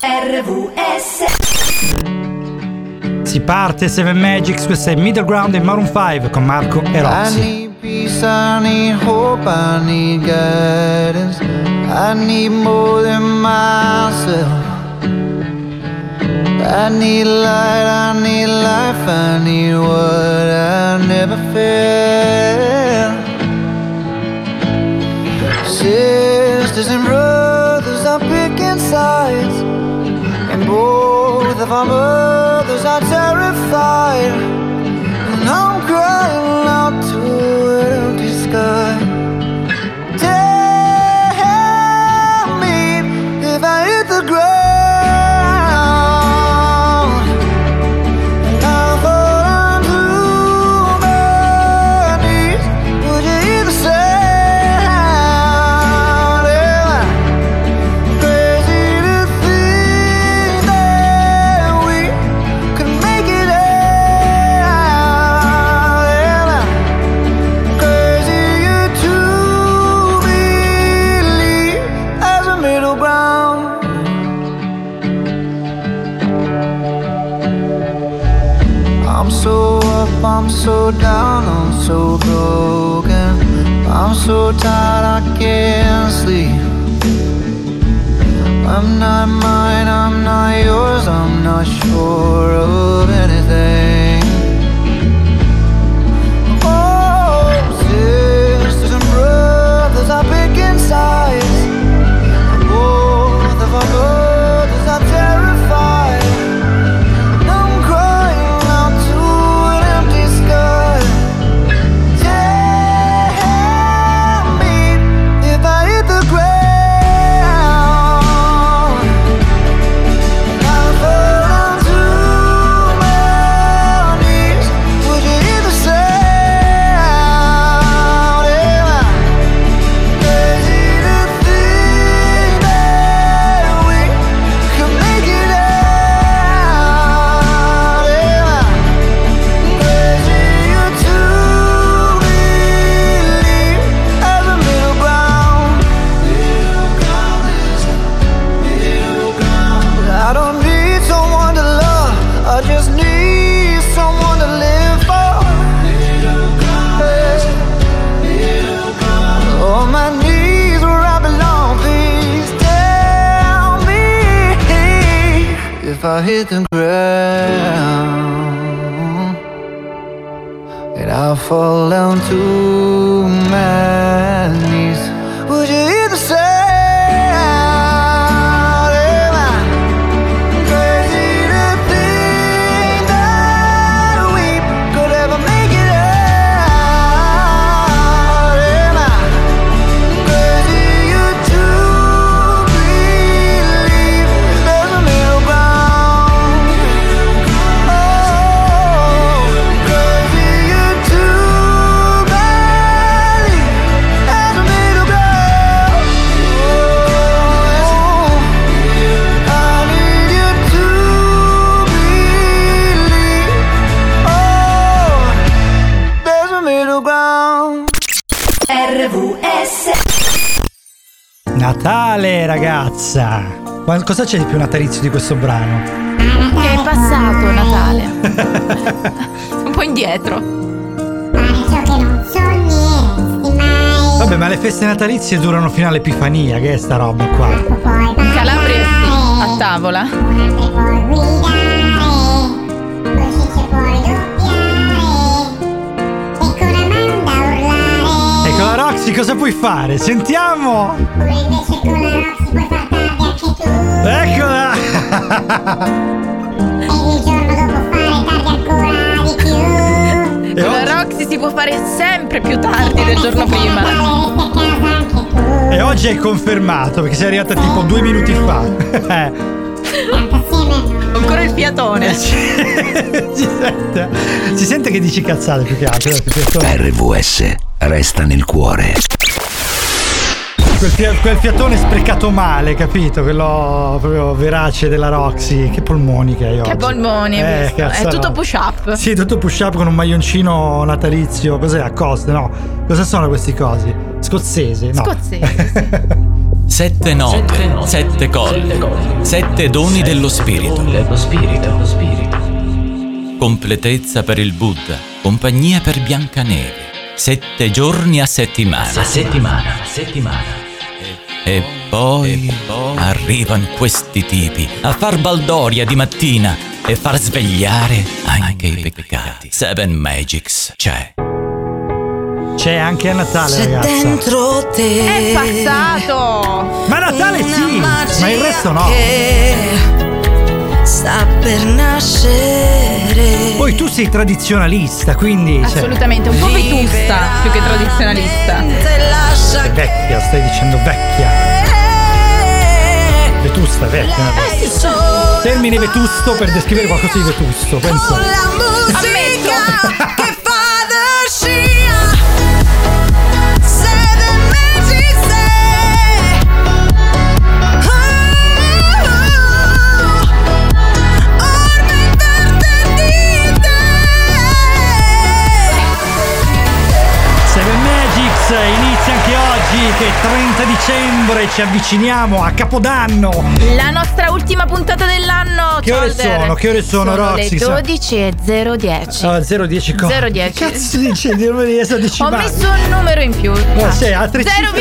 RVS Si parte Seven Magics, questo è Middle Ground in Maroon 5 con Marco e I Roxy. need peace, I need hope, I need guidance. I need more than myself. I need light, I need life, I need what I never felt. Sisters and brothers are picking sides, both of our mothers are terrified. And I'm crying out to empty sky. time. Natale, ragazza! Ma cosa c'è di più natalizio di questo brano? Che è passato Natale. Un po' indietro. Vabbè, ma le feste natalizie durano fino all'Epifania, che è sta roba qua? Ballare, In Calabria sì, a tavola. Cosa puoi fare? Sentiamo! Oppure invece con la Roxy puoi far tardi anche tu. Eccola! E il giorno dopo fare tardi ancora di più. E Con oggi, la Roxy si può fare sempre più tardi del giorno prima. E oggi è confermato perché sei arrivata tipo due minuti fa. Eh. Ancora il fiatone. si, sente, si sente che dici cazzate più che altro. eh, RVS resta nel cuore. Quel, fia- quel fiatone sprecato male, capito? Quello proprio verace della Roxy. Che polmoni che hai oggi. Che polmoni, Eh, È tutto no. push up. Sì, tutto push up con un maglioncino natalizio. Cos'è? A coste, no? Cosa sono questi cosi? Scozzesi, no? Scozzesi, sì. Sette note, sette colli, sette doni dello spirito. Completezza per il Buddha, compagnia per Biancaneve. Sette giorni a settimana. A settimana, a settimana. E poi, arrivano questi tipi a far baldoria di mattina e far svegliare anche i peccati. Seven Magics c'è. C'è anche a Natale, C'è ragazza. dentro te. È passato! Ma Natale sì, ma il resto no. che Sta per nascere. Poi tu sei tradizionalista, quindi. cioè, Assolutamente, un po' vetusta più che tradizionalista. Sei vecchia, stai dicendo vecchia. Vetusta, vecchia. solo Termine vetusto per descrivere qualcosa di vetusto, penso. la musica Ammetto. che fa da che è 30 dicembre, ci avviciniamo a Capodanno. La nostra ultima puntata dell'anno. Che ore sono? Che ore sono, Roxy? Le 12 e 010. Ah, 010 cosa? 010. Che cazzo dici? Non riesco a Ho messo un numero in più. No,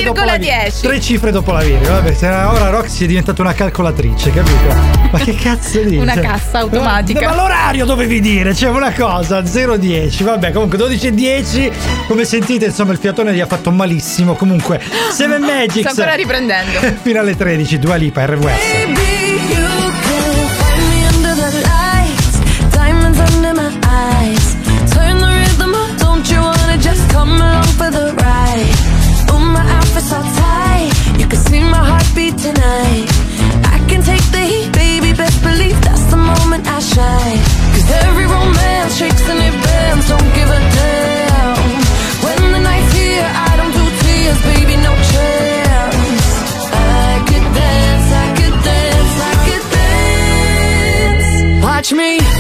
dopo la virgola. 0,10. Tre cifre dopo la virgola. Vabbè, ora Roxy è diventata una calcolatrice, capito? Ma che cazzo dici? Una cassa automatica. Ma l'orario dovevi dire, c'è una cosa, 010. Vabbè, comunque 12 e 10. Come sentite, insomma, il fiatone gli ha fatto malissimo. Comunque, Seven Magics. Sto ancora riprendendo. Fino alle 13, Dua Lipa, RWS. Baby, you can find me under the lights, diamonds under my eyes. Turn the rhythm up, don't you wanna just come along for the ride? Oh, my outfit's all tight, you can see my heartbeat tonight. I can take the heat, baby, best believe that's the moment I shine. Cause every romance shakes and it bends, dance. Watch me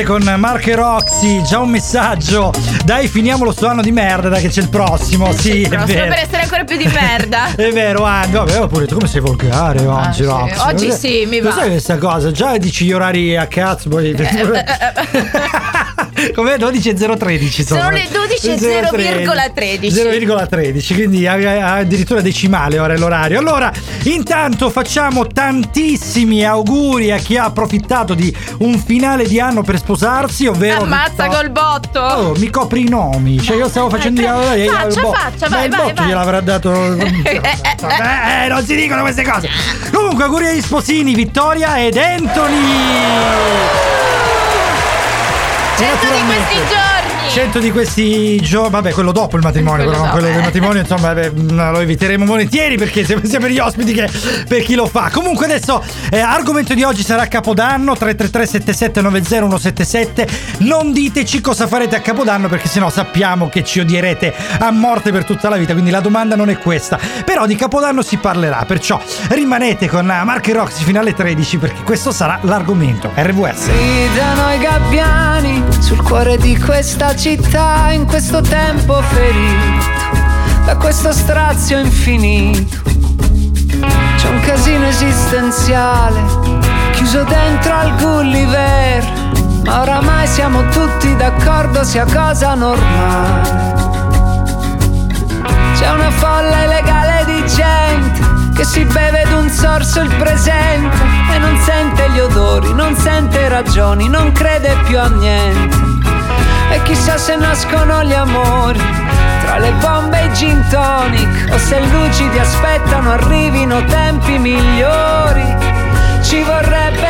RWS con Mark e Roxy, già un messaggio. Dai, finiamolo sto anno di merda, dai che c'è il prossimo. Sì, è Prossimo vero. per essere ancora più di merda. È vero, Andy. Vabbè, ho pure tu come sei volgare oggi, sì. Roxy. Oggi Lo sì, mi Lo va. sai questa cosa? Già dici gli orari a cazzo, poi... Eh, Com'è 12 e 013 Sono le 12 e 0,13. 0,13 quindi addirittura decimale ora è l'orario allora intanto facciamo tantissimi auguri a chi ha approfittato di un finale di anno per sposarsi ovvero Ammazza Vittor- col botto. Oh, mi copri i nomi. Cioè, io stavo facendo. Eh, eh, faccia, boh, faccia, ma vai, il vai, botto vai. gliel'avrà dato. eh, Eh, eh, non si dicono queste cose. Comunque, auguri agli sposini, Vittoria ed Anthony. Cento di questi giorni. 100 di questi giorni, vabbè, quello dopo il matrimonio, Quello però quello del eh. matrimonio, insomma, vabbè, mm, lo eviteremo volentieri perché sia per gli ospiti che per chi lo fa. Comunque adesso eh, argomento di oggi sarà Capodanno 333 7790 177. Non diteci cosa farete a Capodanno perché sennò sappiamo che ci odierete a morte per tutta la vita, quindi la domanda non è questa. Però di Capodanno si parlerà, perciò rimanete con Mark e Roxy fino alle 13 perché questo sarà l'argomento. RWS. Gridano i gabbiani sul cuore di questa città in questo tempo ferito da questo strazio infinito. C'è un casino esistenziale chiuso dentro al Gulliver, ma oramai siamo tutti d'accordo sia cosa normale. C'è una folla illegale di gente che si beve d'un sorso il presente e non sente gli odori, non sente ragioni, non crede più a niente. E chissà se nascono gli amori tra le bombe e i gin tonic o se lucidi aspettano arrivino tempi migliori. Ci vorrebbe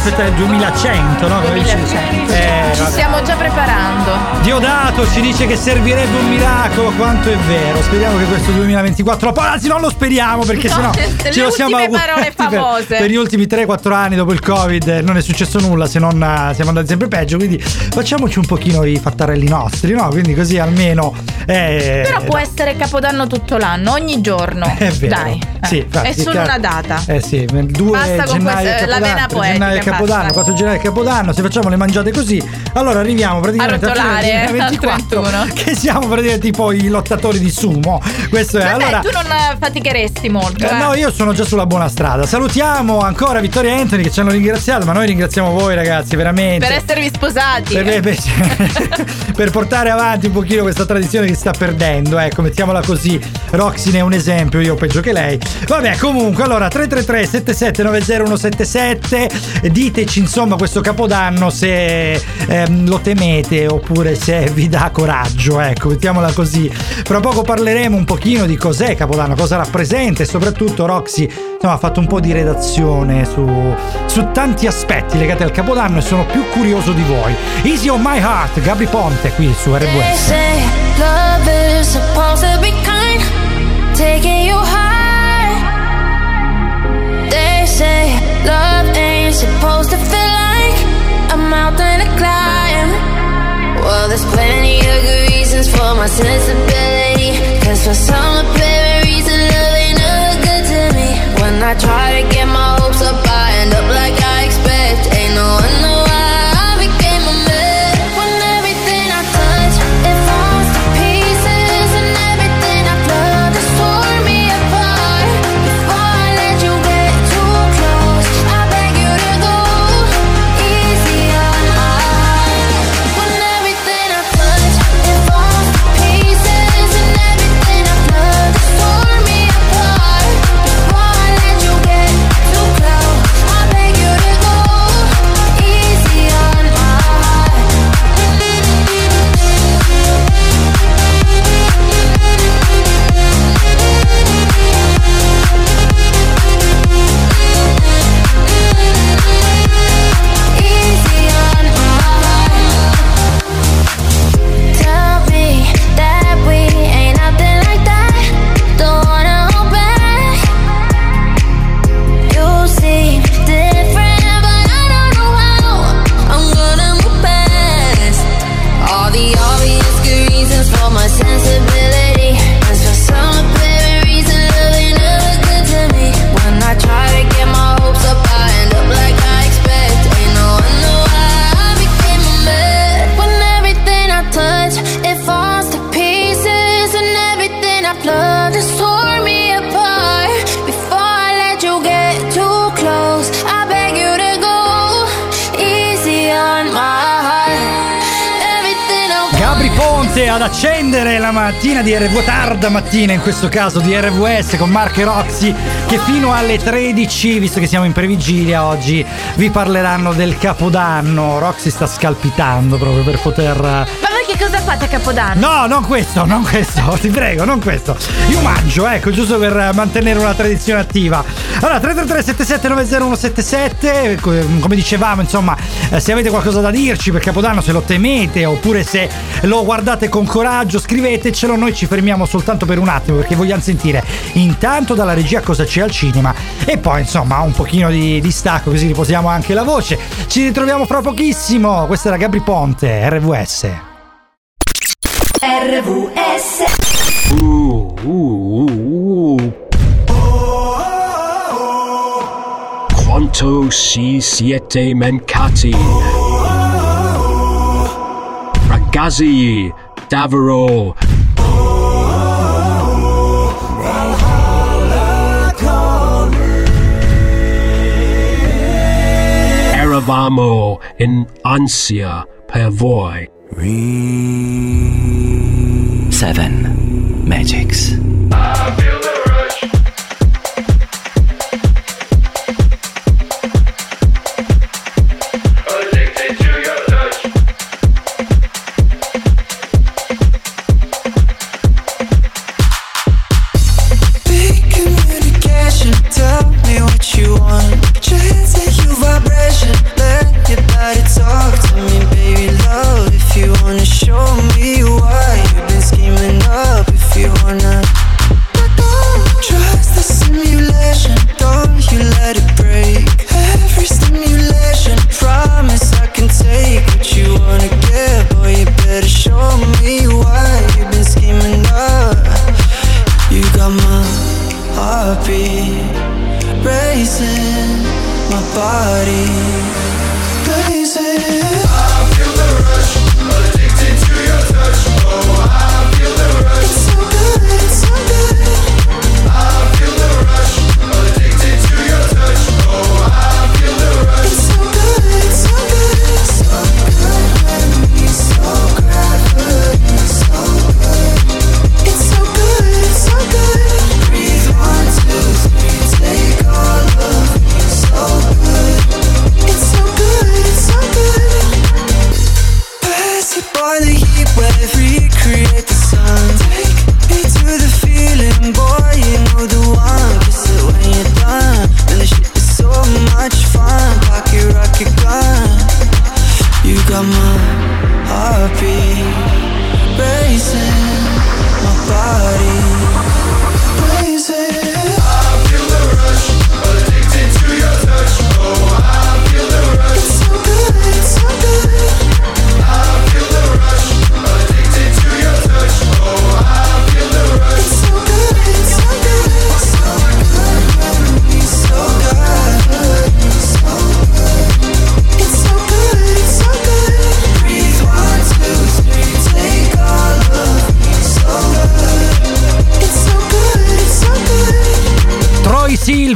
finito, dovremmo aspettare il 2100, no? Come dici? 2100. Eh, Diodato ci dice che servirebbe un miracolo, quanto è vero. Speriamo che questo 2024 lo anzi non lo speriamo perché No, sennò le ce lo siamo parole per, famose. per gli ultimi 3-4 anni dopo il Covid eh, non è successo nulla se non eh, siamo andati sempre peggio, quindi facciamoci un pochino i fattarelli nostri, no? Quindi così almeno eh, Però può essere capodanno tutto l'anno, ogni giorno. è vero. Dai. eh. Sì, infatti, è solo una data. Eh sì, 2 Basta con gennaio è la vena Capodanno, 3 poetica, gennaio Capodanno, basta. 4 gennaio Capodanno, se facciamo le mangiate così, allora arriviamo praticamente A fine eh, al 2024, 31. che siamo praticamente tipo i lottatori di sumo. Questo è Vabbè, allora tu non faticheresti molto. eh, eh. no, io sono già sulla buona strada. Salutiamo ancora Vittoria e Anthony che ci hanno ringraziato, ma noi ringraziamo voi ragazzi, veramente. Per esservi sposati. Per, per- per portare avanti un pochino questa tradizione che sta perdendo, ecco, mettiamola così. Roxy ne è un esempio, io peggio che lei. Vabbè, comunque, allora 333 7790177 diteci insomma questo capodanno se ehm, lo temete oppure se vi dà coraggio, ecco, mettiamola così. Fra poco parleremo un pochino di cos'è Capodanno, cosa rappresenta e soprattutto Roxy insomma, ha fatto un po' di redazione su, su tanti aspetti legati al Capodanno e sono più curioso di voi. Easy on my heart, Gabri Ponte qui su RWS. taking you high. They say love ain't supposed to feel like a mountain to climb. Well, there's plenty of good reasons for my sensibility. Cause for some apparent reason, love ain't never good to me. When I try to get my hopes up, I end up like I expect. Ain't no wonder accendere la mattina di RW, tarda mattina in questo caso di RWS con Mark e Roxy che fino alle 13, visto che siamo in previgilia oggi, vi parleranno del Capodanno. Roxy sta scalpitando proprio per poter... Che cosa fate a Capodanno? No, non questo, non questo, ti prego, non questo. Io mangio, ecco, giusto per mantenere una tradizione attiva. Allora, 333-7790-177, co- come dicevamo, insomma, eh, se avete qualcosa da dirci per Capodanno, se lo temete, oppure se lo guardate con coraggio, scrivetecelo, noi ci fermiamo soltanto per un attimo perché vogliamo sentire intanto dalla regia cosa c'è al cinema e poi, insomma, un pochino di, di stacco, così riposiamo anche la voce. Ci ritroviamo fra pochissimo. Questa era Gabri Ponte, RWS. RVS Quanto si siete mancati? Ragazzi, davvero. Eravamo in ansia per voi. Seven Magics.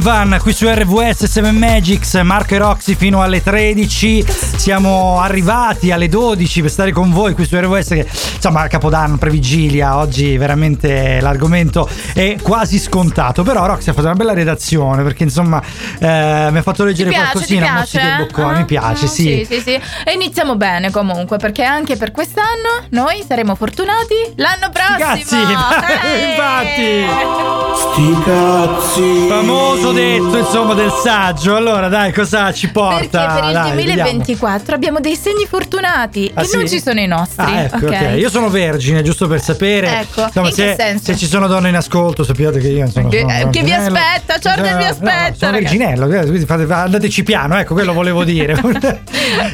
Silvan qui su RVS 7 Magics, Marco e Roxy fino alle 13. Siamo arrivati alle 12 per stare con voi qui su RVS che insomma Capodanno, previgilia, oggi veramente l'argomento è quasi scontato, però Roxy ha fatto una bella redazione perché insomma eh, mi ha fatto leggere Ti piace, qualcosina, ti piace? mozziche e bocconi, Ah, mi piace, ah, sì. sì, sì. E iniziamo bene comunque, perché anche per quest'anno noi saremo fortunati l'anno prossimo. Cazzi, Eh! infatti. Sti cazzi. Famoso detto insomma del saggio. Allora, dai, cosa ci porta? Perché per il Dai, 2024 abbiamo dei segni fortunati Ah, e non sì? ci sono i nostri. Ah, ecco, ok. ok. Io sono vergine, giusto per sapere. Ecco, Insomma, in se, che senso? se ci sono donne in ascolto, sappiate che io insomma, Che- sono eh, che vi aspetta, Jordan vi No, aspetta, sono ragazzi. verginello, eh, quindi fate- andateci piano, ecco, quello volevo dire.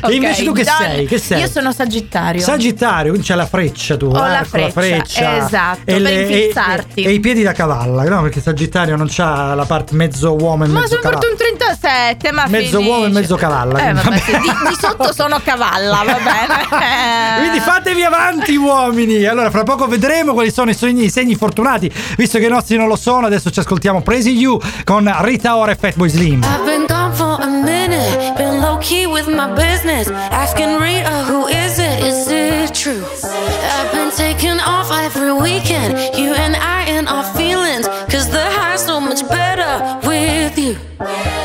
e invece tu che donne- sei? Che sei? Io sono Sagittario. Sagittario, quindi c'è la freccia tu. Ho la arco, la freccia, freccia. esatto, E, per le- e- infilzarti. e- e i piedi da cavalla, no? Perché Sagittario non c'ha la parte mezzo uomo e ma mezzo sono cavallo. portato un 37, ma Mezzo finisce. uomo e mezzo cavalla, Eh, quindi vabbè, sì, di, di sotto sono cavalla, va bene. Quindi fatevi avanti uomini Allora fra poco vedremo quali sono i, segni, i segni fortunati Visto che i nostri non lo sono Adesso ci ascoltiamo Praising You con Rita Ora e Fatboy Slim I've been gone for a minute, been low key with my business. Asking Rita, who is it? Is it true? I've been taking off every weekend, you and I and our feelings. With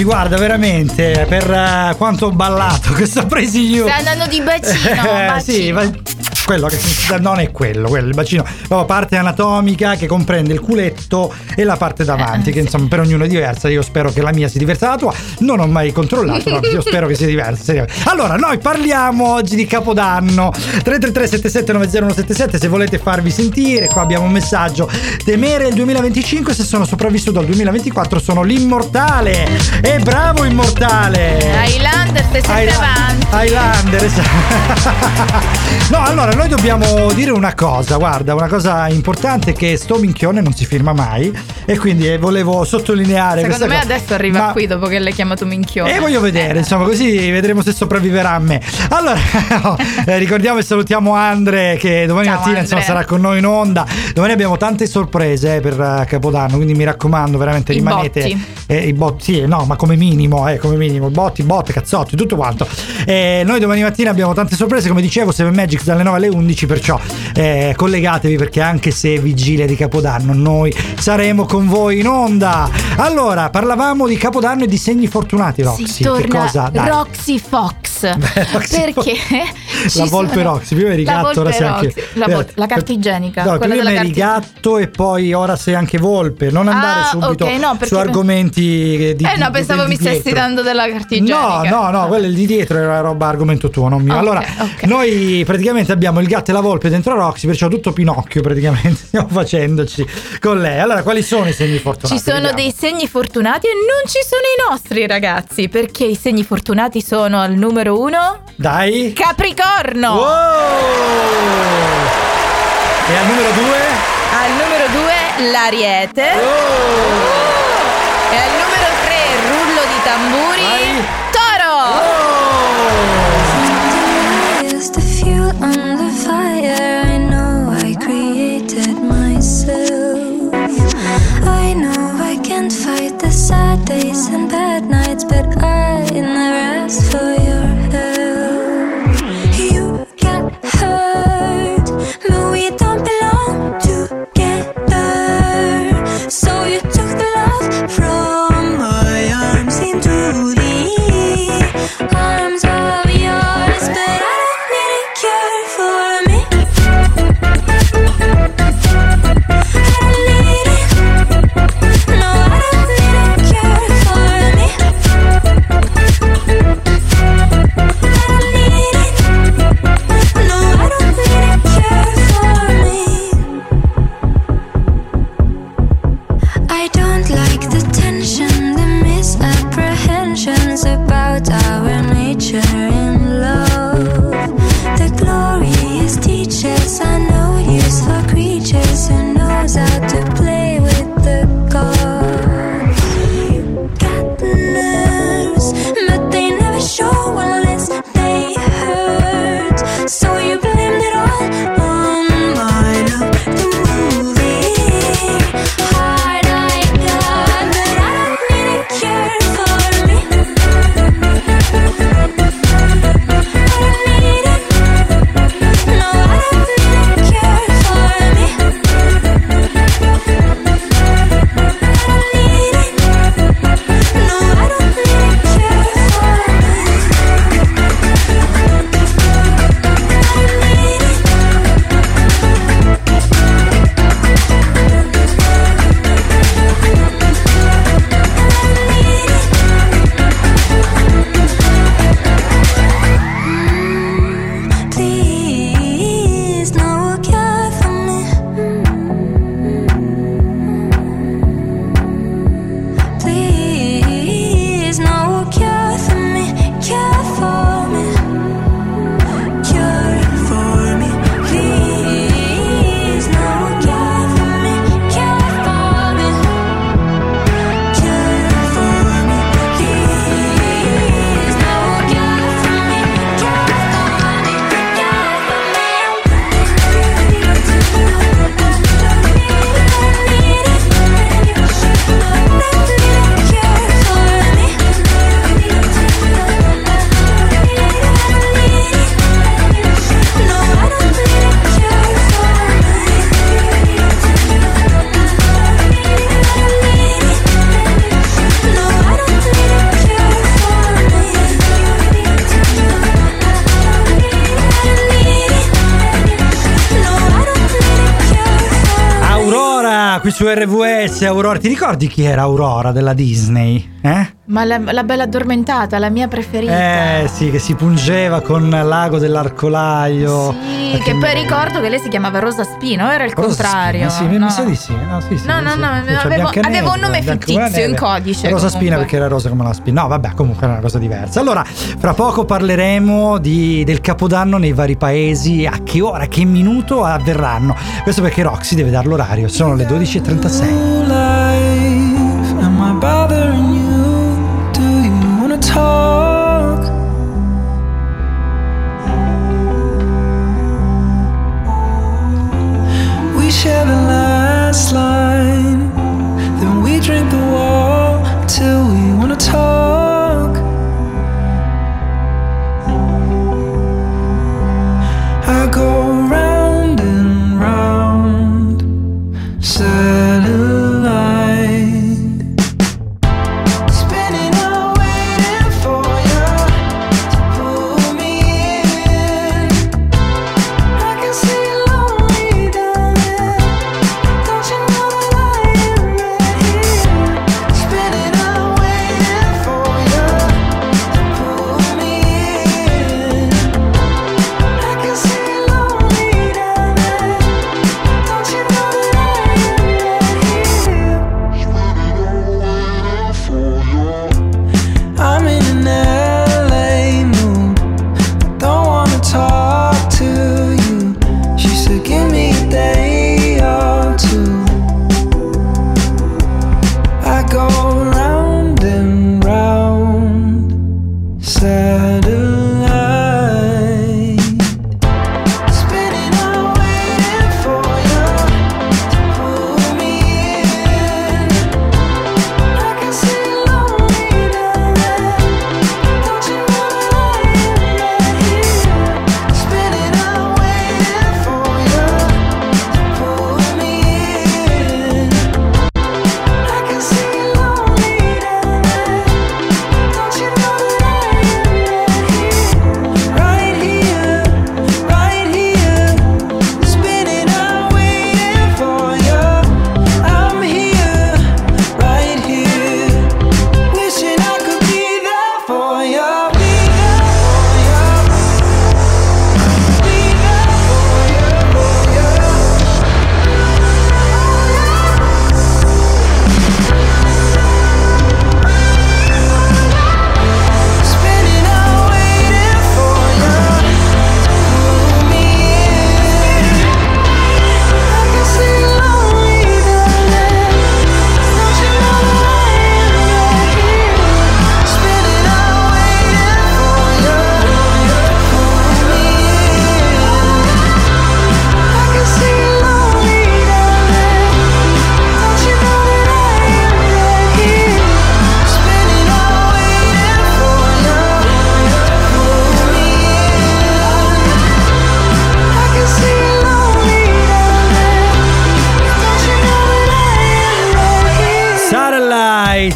Roxy Guarda veramente Per eh, quanto ho ballato Questo Praising You Stai andando di bacino, Eh, bacino. sì, ma quello che non è quello, quello il bacino, proprio parte anatomica che comprende il culetto e la parte davanti, che insomma per ognuno è diversa. Io spero che la mia sia diversa dalla tua. Non ho mai controllato, ma io spero che sia diversa. Allora, noi parliamo oggi di Capodanno 333 7790 se volete farvi sentire. Qua abbiamo un messaggio. Temere il 2025 se sono sopravvissuto al 2024 sono l'immortale. E bravo immortale! Highlander, te sempre Highlander, avanti. Highlander, no, allora noi dobbiamo dire una cosa, guarda, una cosa importante che sto minchione non si firma mai e quindi eh, volevo sottolineare Secondo me cosa. adesso arriva Ma- qui dopo che l'hai chiamato minchione. E voglio vedere, insomma, così vedremo se sopravviverà a me. Allora, eh, ricordiamo e salutiamo Andre che domani Ciao, mattina insomma, sarà con noi in onda. Domani abbiamo tante sorprese eh, per eh, Capodanno, quindi mi raccomando, veramente I rimanete. botti. Eh, I botti, sì, no, ma come minimo, eh, come minimo, botti, botte, cazzotti, tutto quanto. Eh, noi domani mattina abbiamo tante sorprese, come dicevo, 7 Magics dalle 9 alle 11, perciò eh, collegatevi perché anche se è vigilia di Capodanno, noi saremo con voi in onda. Allora, parlavamo di Capodanno e di segni fortunati, Roxy. che torna cosa? Dai. Roxy Fox. Roxy perché ci La volpe sono- Roxy, prima eri gatto, ora sei anche. La, vol- la carta igienica. No, quella prima eri carta gatto e poi ora sei anche volpe. Non andare Ah, subito ok, no, perché- su argomenti di. Eh no, di- pensavo di mi stessi dietro. dando della carta No, igienica. no, no, quello è di dietro era roba argomento tuo, non mio. Ok, allora, ok. noi praticamente abbiamo il gatto e la volpe dentro Roxy, perciò tutto Pinocchio praticamente stiamo facendoci con lei. Allora, quali sono i segni fortunati? Ci sono Vediamo. dei segni fortunati e non ci sono i nostri ragazzi, perché i segni fortunati sono al numero uno Dai. Capricorno, Wow! E al numero due? al numero due l'Ariete e su RVS, Aurora. Ti ricordi chi era Aurora della Disney? Eh? Ma la, la bella addormentata, la mia preferita. Eh sì, che si pungeva con l'ago dell'arcolaio. Sì, che poi ricordo che lei si chiamava Rosa Spino, o era il Rosa contrario. Spina, sì, mi- no. mi sa di sì. No, sì, sì, No, no, sì. no, c'è avevo- avevo un nome fittizio in codice, Rosa comunque. Spina perché era rosa come la spina. No, vabbè, comunque è una cosa diversa. Allora, fra poco parleremo di- del Capodanno nei vari paesi. A che ora, a che minuto avverranno? Questo perché Roxy deve dar l'orario. Sono le 12.36. life? Am I bothering you? Do you wanna talk? Share the last line, then we drink the wall till we wanna talk.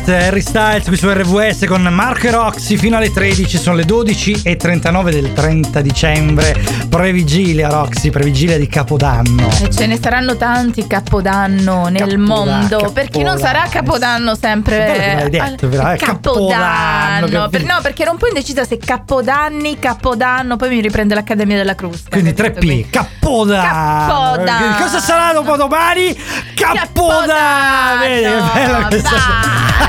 Satellite, Harry Styles qui su RVS con Marco e Roxy fino alle 13, sono le 12 e 39 del 30 dicembre, previgilia Roxy, previgilia di Capodanno. E ce ne saranno tanti capodanno nel Capodanno, mondo. Per chi non sarà capodanno sempre. L'hai detto, eh, però, eh, capodanno. Capodanno, Per- no, perché ero un po' indecisa se capodanni, capodanno, poi mi riprende l'Accademia della Crusca. Quindi 3P, Capodanno. Capodanno. Che Cosa sarà dopo domani? Capodanno. Vedi che bella questa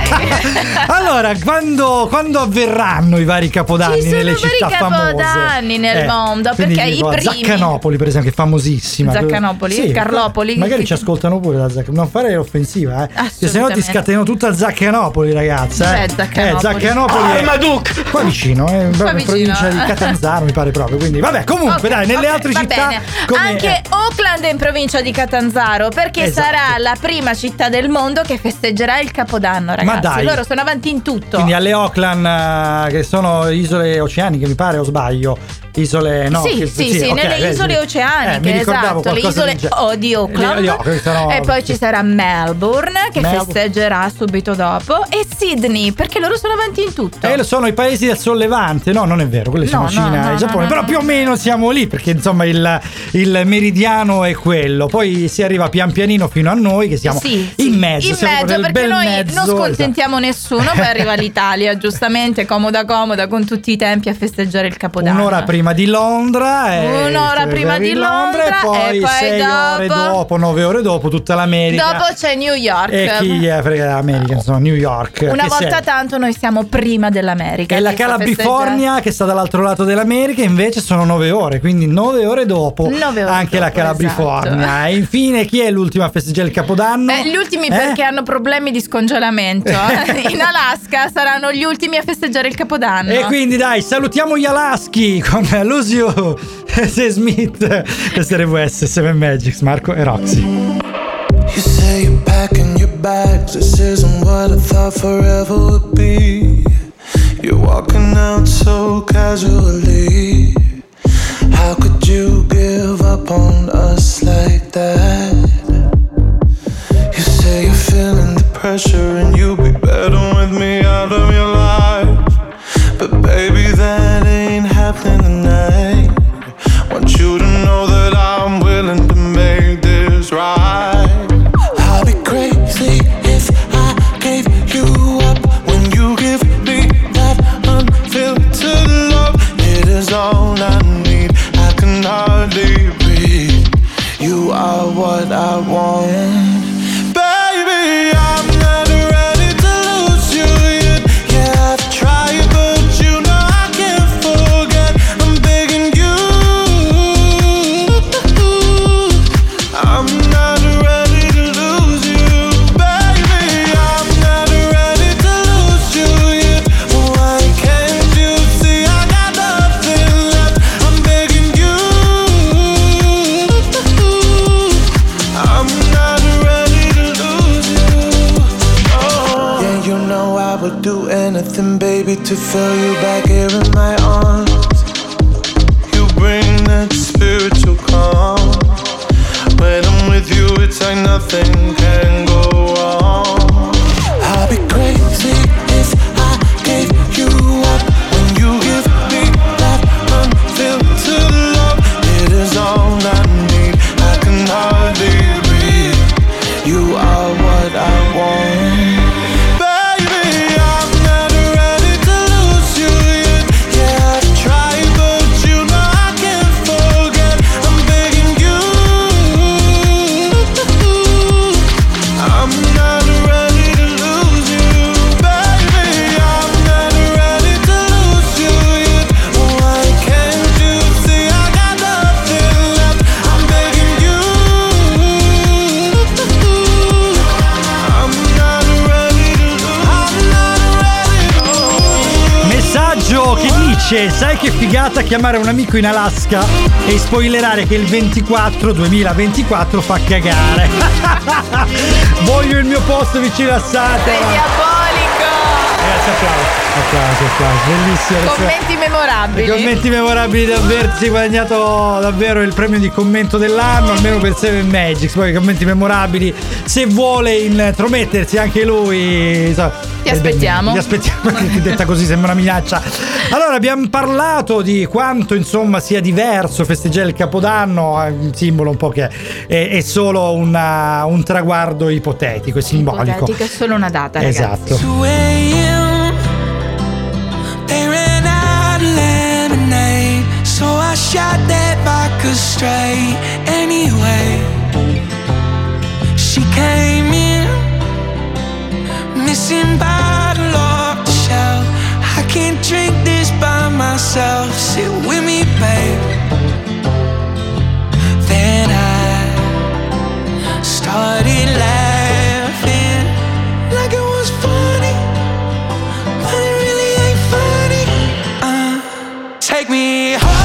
Allora, quando, quando avverranno i vari capodanni Ci sono nelle vari città famose? capodanni nel mondo, quindi perché i primi- Zaccanopoli, per esempio, che è famosissima. Zaccanopoli? Carlopoli? Magari Che- ci ascoltano pure da Zaccanopoli. Non fare offensiva, eh. Che se no ti scateno tutta Zaccanopoli, ragazza. Eh, Zaccanopoli? Eh, Zaccanopoli. è- Armaduc! Qua vicino, eh, Qua in vicino. provincia di Catanzaro, mi pare proprio. Quindi, vabbè, comunque, Ok, dai, nelle ok, altre va città. bene. come- Anche eh, Oakland è in provincia di Catanzaro perché Esatto. sarà la prima città del mondo che festeggerà il Capodanno, ragazzi. Dai. Loro sono avanti in tutto. Quindi alle Auckland, eh, che sono isole oceaniche, mi pare, o sbaglio. Isole no sì, che- sì, sì, ok, nelle vedi. isole Eh, oceaniche, ricordavo esatto, le isole genere. oh, di Auckland. Le- di Auckland, sono- e poi ci sarà Melbourne che Melbourne. festeggerà subito dopo e Sydney perché loro sono avanti in tutto. Eh, lo sono i paesi del sollevante, no, non è vero, quelli sono No, Cina no, no, e Giappone, no, però no. più o meno siamo lì perché insomma il, il meridiano è quello, poi si arriva pian pianino fino a noi che siamo Sì, in sì, mezzo, in mezzo perché bel noi mezzo, esatto. non scontentiamo nessuno poi arriva l'Italia giustamente comoda comoda con tutti i tempi a festeggiare il esatto. capodanno Un'ora prima di Londra, e Un'ora si prima di in Londra, e poi e poi sei ore dopo- dopo, nove ore dopo, tutta l'America. dopo c'è New York e chi gli frega l'America, insomma, New York. una volta sei? tanto noi siamo prima dell'America E la Calabrifornia che sta dall'altro lato dell'America invece sono nove ore, quindi nove ore dopo Nove ore anche la dopo, Calabrifornia. E infine chi è l'ultima a festeggiare il Capodanno? Eh, gli ultimi Eh? perché hanno problemi di scongelamento. eh. In Alaska saranno gli ultimi a festeggiare il Capodanno. E quindi dai, salutiamo gli Alaschi con Eh, Lucio eh, Se Smith, eh, queste RWS 7 Magics, Marco e Roxy. You say you're packing your bags. This isn't what I thought forever would be. You're walking out so casually. How could you give up on us like that? You say you're feeling the pressure and you'll be better trapped in the night. To feel you back here in my chiamare un amico in Alaska e spoilerare che il 24 2024 fa cagare. Voglio il mio posto vicino a Satana. Sei diabolico! Ragazzi, applausi. Applausi, applausi. Bellissimo. Commenti memorabili. I commenti memorabili di aversi guadagnato davvero il premio di commento dell'anno, almeno per 7 Magics. Poi i commenti memorabili, se vuole intromettersi anche lui. so- Ti aspettiamo. Ti aspettiamo, che detta così sembra una minaccia. Allora, abbiamo parlato di quanto insomma sia diverso festeggiare il Capodanno, un simbolo un po' che è, è solo una- un traguardo ipotetico e simbolico. Ipotetico, è solo una data, ragazzi. Esatto. I shot that vodka straight. Anyway, she came in, missing bottle off the shelf. I can't drink this by myself. Sit with me, babe. Then I started laughing like it was funny. But it really ain't funny. Uh, take me home.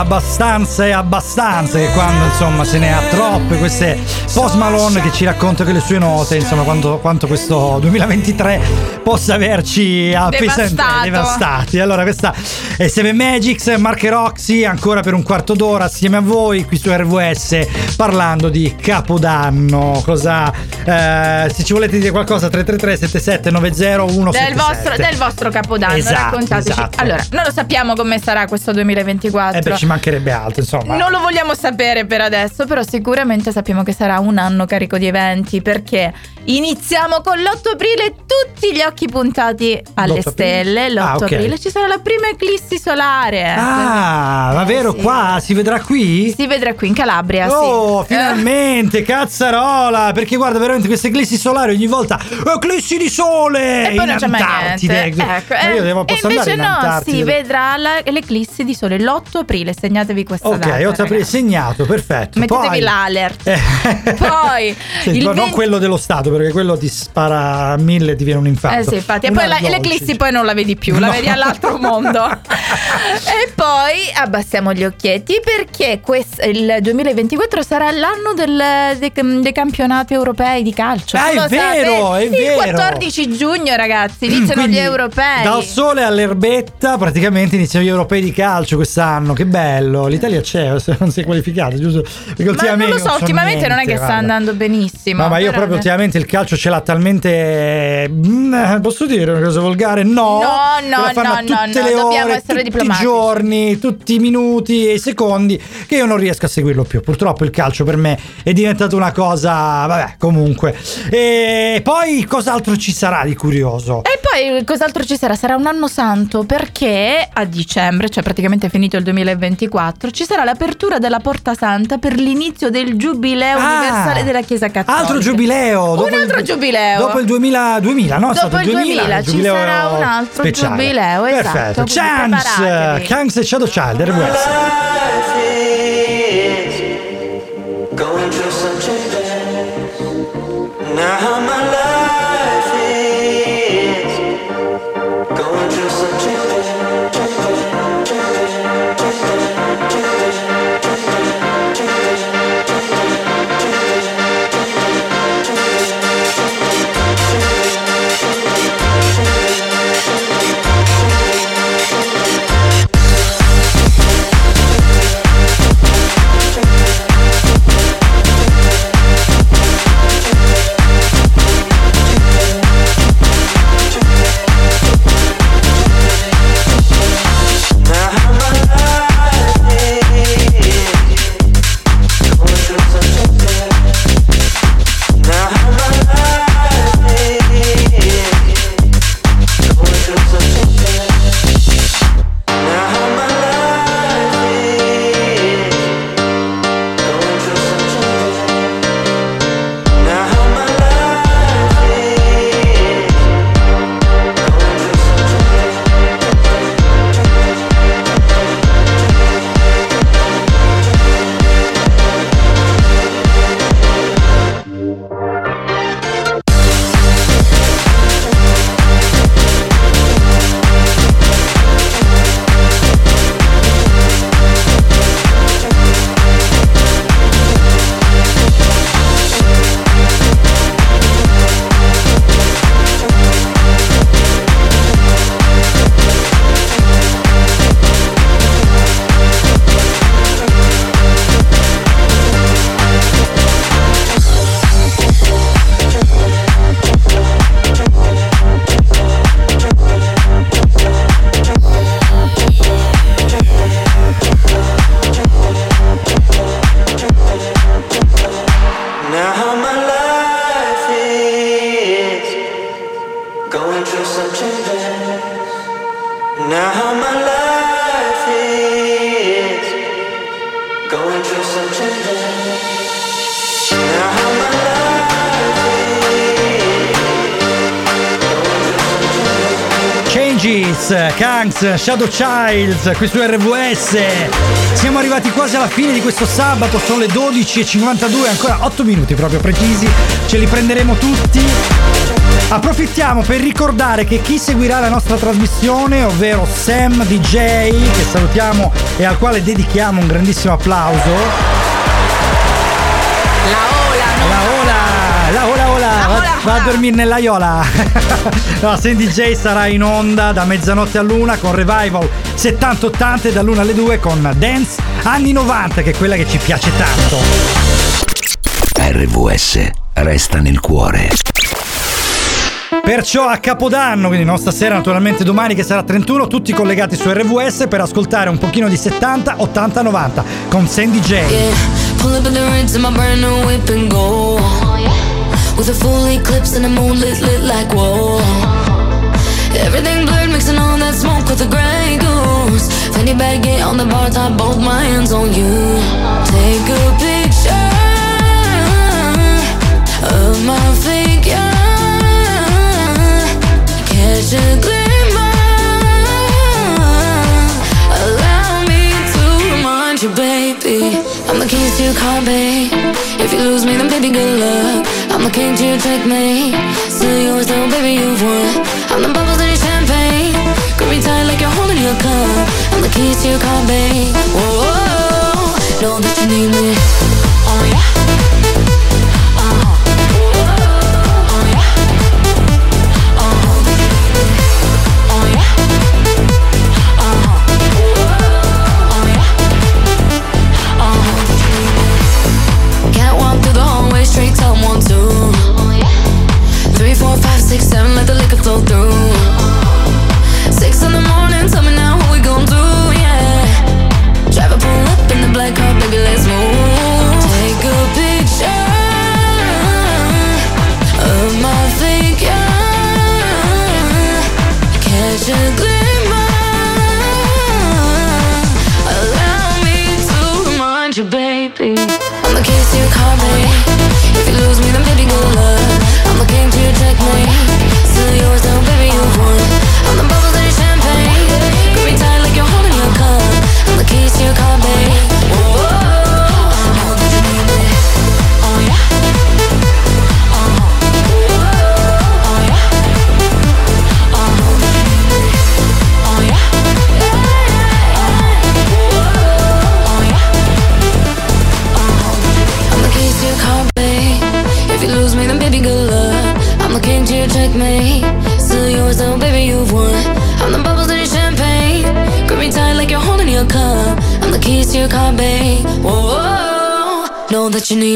Abbastanza e abbastanza, che quando insomma se ne ha troppe, queste Post Malone che ci racconta che le sue note, insomma quanto, quanto questo 2023 possa averci appesantati, Devastato. devastati. Allora questa è Seven Magics, Mark Roxy, ancora per un quarto d'ora assieme a voi qui su RVS parlando di Capodanno. Cosa, eh, se ci volete dire qualcosa 333 77 90 177 Del vostro, del vostro capodanno, Esatto, raccontateci. esatto. Allora, non lo sappiamo come sarà questo 2024. Eh beh, ci mancherebbe altro, insomma. Non lo vogliamo sapere per adesso, però sicuramente sappiamo che sarà un anno carico di eventi perché iniziamo con l'8 aprile tutti gli occhi puntati alle L'8 aprile? stelle. L'8 Ah, ok. aprile ci sarà la prima eclissi solare. Ah, ma vero sì. qua si vedrà qui? Si vedrà qui in Calabria, Oh, sì. finalmente, cazzarola! Perché guarda, veramente queste eclissi solari ogni volta. Eclissi di sole! E poi non c'è mai niente. Ecco, Ma eh, io devo e posso invece andare in no, Antartide. si vedrà la- l'eclissi di sole l'8 aprile, segnatevi questa Ok, data. 8 aprile ragazzi. segnato, perfetto. Mettetevi Poi... l'alert. Eh. Poi Sì, il no, non 20 quello dello Stato, perché quello ti spara a mille e ti viene un infarto. Eh sì, infatti. E poi la- l'eclissi poi non la vedi più, la No. vedi all'altro mondo. e poi abbassiamo gli occhietti perché quest- il 2024 sarà l'anno del- dei, dei campionati europei di calcio. Ah, è vero, è il vero. 14 giugno, ragazzi, iniziano Quindi, gli europei. Dal sole all'erbetta, praticamente iniziano gli europei di calcio quest'anno. Che bello! L'Italia c'è, non si è qualificata, giusto? Perché Ma non lo so, ultimamente non è che sta guarda. andando benissimo. No, ma io proprio ultimamente il calcio ce l'ha talmente. Mm, Posso dire una cosa volgare? No, No, che no, no, no, no, dobbiamo ore, essere tutti i giorni, tutti i minuti e i secondi, che io non riesco a seguirlo più. Purtroppo il calcio per me è diventato una cosa. Vabbè, comunque. E poi cos'altro ci sarà di curioso? E poi cos'altro ci sarà? Sarà un anno santo perché a dicembre, cioè praticamente finito il 2024, ci sarà l'apertura della Porta Santa per l'inizio del giubileo Ah, universale della Chiesa Cattolica. Altro giubileo. Un altro il, giubileo. Dopo il 2000, 2000 no? Dopo il 2000, ci giubileo sarà un altro speciale. giubileo, esatto, Perfetto. quindi Chance, preparatevi. Chance e Shadow Child, RWS. Shadow Childs, qui su RVS. Siamo arrivati quasi alla fine di questo sabato, sono le 12.52, ancora 8 minuti proprio precisi, ce li prenderemo tutti. Approfittiamo per ricordare che chi seguirà la nostra trasmissione, ovvero Sam DJ, che salutiamo e al quale dedichiamo un grandissimo applauso. La ola, la ola, ola, va, va a dormire nell'aiola. no, Sam DJ sarà in onda da mezzanotte all'una con Revival 70-80 e dall'una alle 2 con Dance anni 90, che è quella che ci piace tanto. RVS resta nel cuore. Perciò a Capodanno, quindi non stasera, naturalmente domani che sarà 31, tutti collegati su RVS per ascoltare un pochino di 70, 80, 90 con Sandy J. Pull With a full eclipse and the moon lit, like whoa. Everything blurred, mixing all that smoke with the gray goose. Fanny bag, on the bar top, both my hands on you. Take a picture of my figure. Catch a glimmer. Allow me to remind you, baby. I'm the keys to your car, babe. If you lose me, then baby, good luck. King to your checkmate. Still yours, though, baby, you've won. I'm the bubbles in your champagne. Grip me tight like you're holding your cup. I'm the keys to your car, babe. Whoa, whoa, whoa. know that you need me.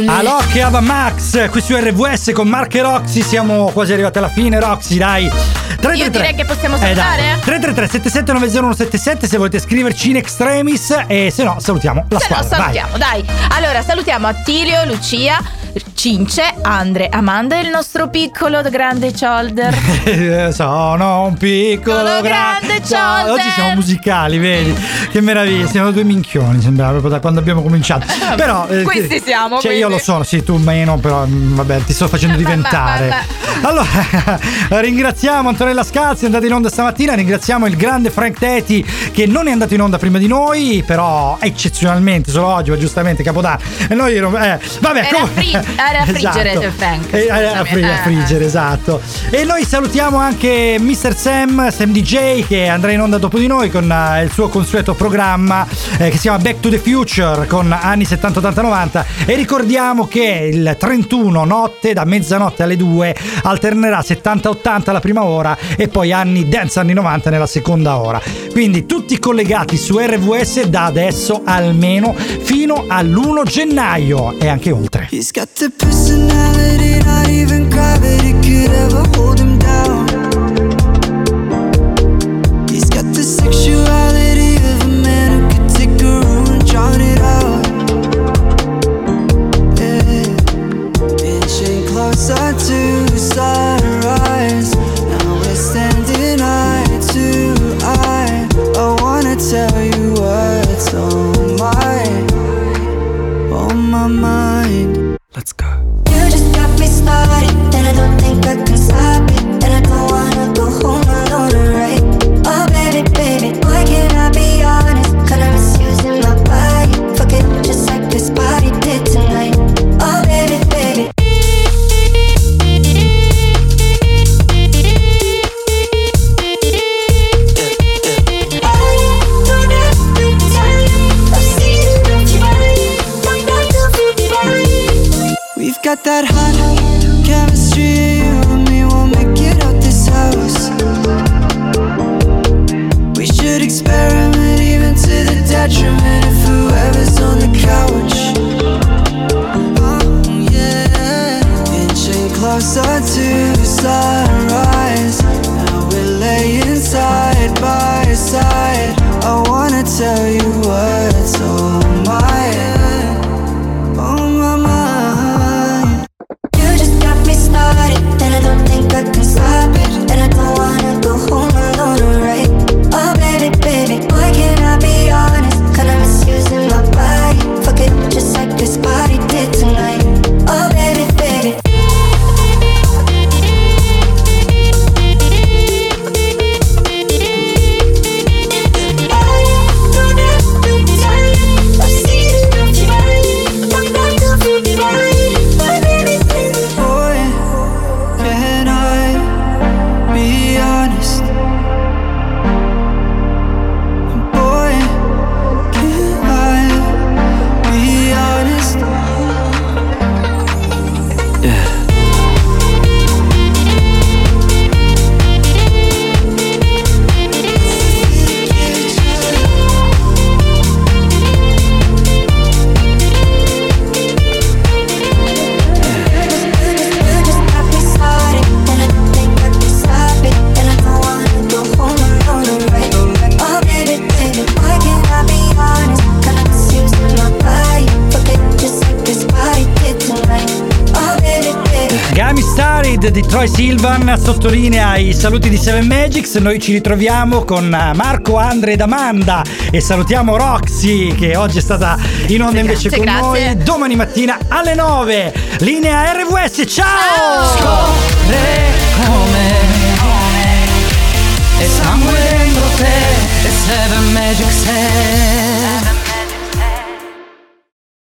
Alok e Ava Max qui su RVS con Mark e Roxy. Siamo quasi arrivati alla fine, Roxy, dai. 333. Io direi che possiamo Eh, dai. salutare? 333 7790177 se volete scriverci in extremis e se no salutiamo la Se no, squadra. vai. salutiamo, dai. Allora, salutiamo Attilio, Lucia, Cince, Andre, Amanda e il nostro piccolo grande shoulder. Eh, Sono un piccolo Piccolo grande shoulder. Oggi siamo musicali, vedi? Che meraviglia, siamo due minchioni, sembrava proprio da quando abbiamo cominciato. Però eh, Questi siamo, Cioè io lo sono, sì, tu meno, però mm, vabbè, ti sto facendo diventare. Allora, ringraziamo Antonella Scalzi, è andata in onda stamattina, ringraziamo il grande Frank Teti che non è andato in onda prima di noi, però eccezionalmente solo oggi, ma giustamente Capodanno. E noi eh, vabbè, Era fri- era a friggere, Esatto. cioè, Frank, Eh, Era a fri- a eh, friggere, esatto. E noi salutiamo anche Mr. Sam, Sam DJ, che andrà in onda dopo di noi con eh, il suo consueto programma eh, che si chiama Back to the Future con anni 70, 80, 90. E ricordiamo che il 31 notte, da mezzanotte alle 2, alternerà 70, 80 la prima ora e poi anni dance anni 90 nella seconda ora. Quindi tutti collegati su RVS da adesso almeno fino all'1 gennaio e anche oltre. He's got the personality, not even gravity could ever hold him down. sottolinea i saluti di Seven Magics, noi ci ritroviamo con eh, Marco, Andre ed Amanda e salutiamo Roxy che oggi è stata in onda grazie, invece con grazie. noi domani mattina alle 9. Linea RWS, ciao! Scorre come, e sangue dentro te e Seven Magics è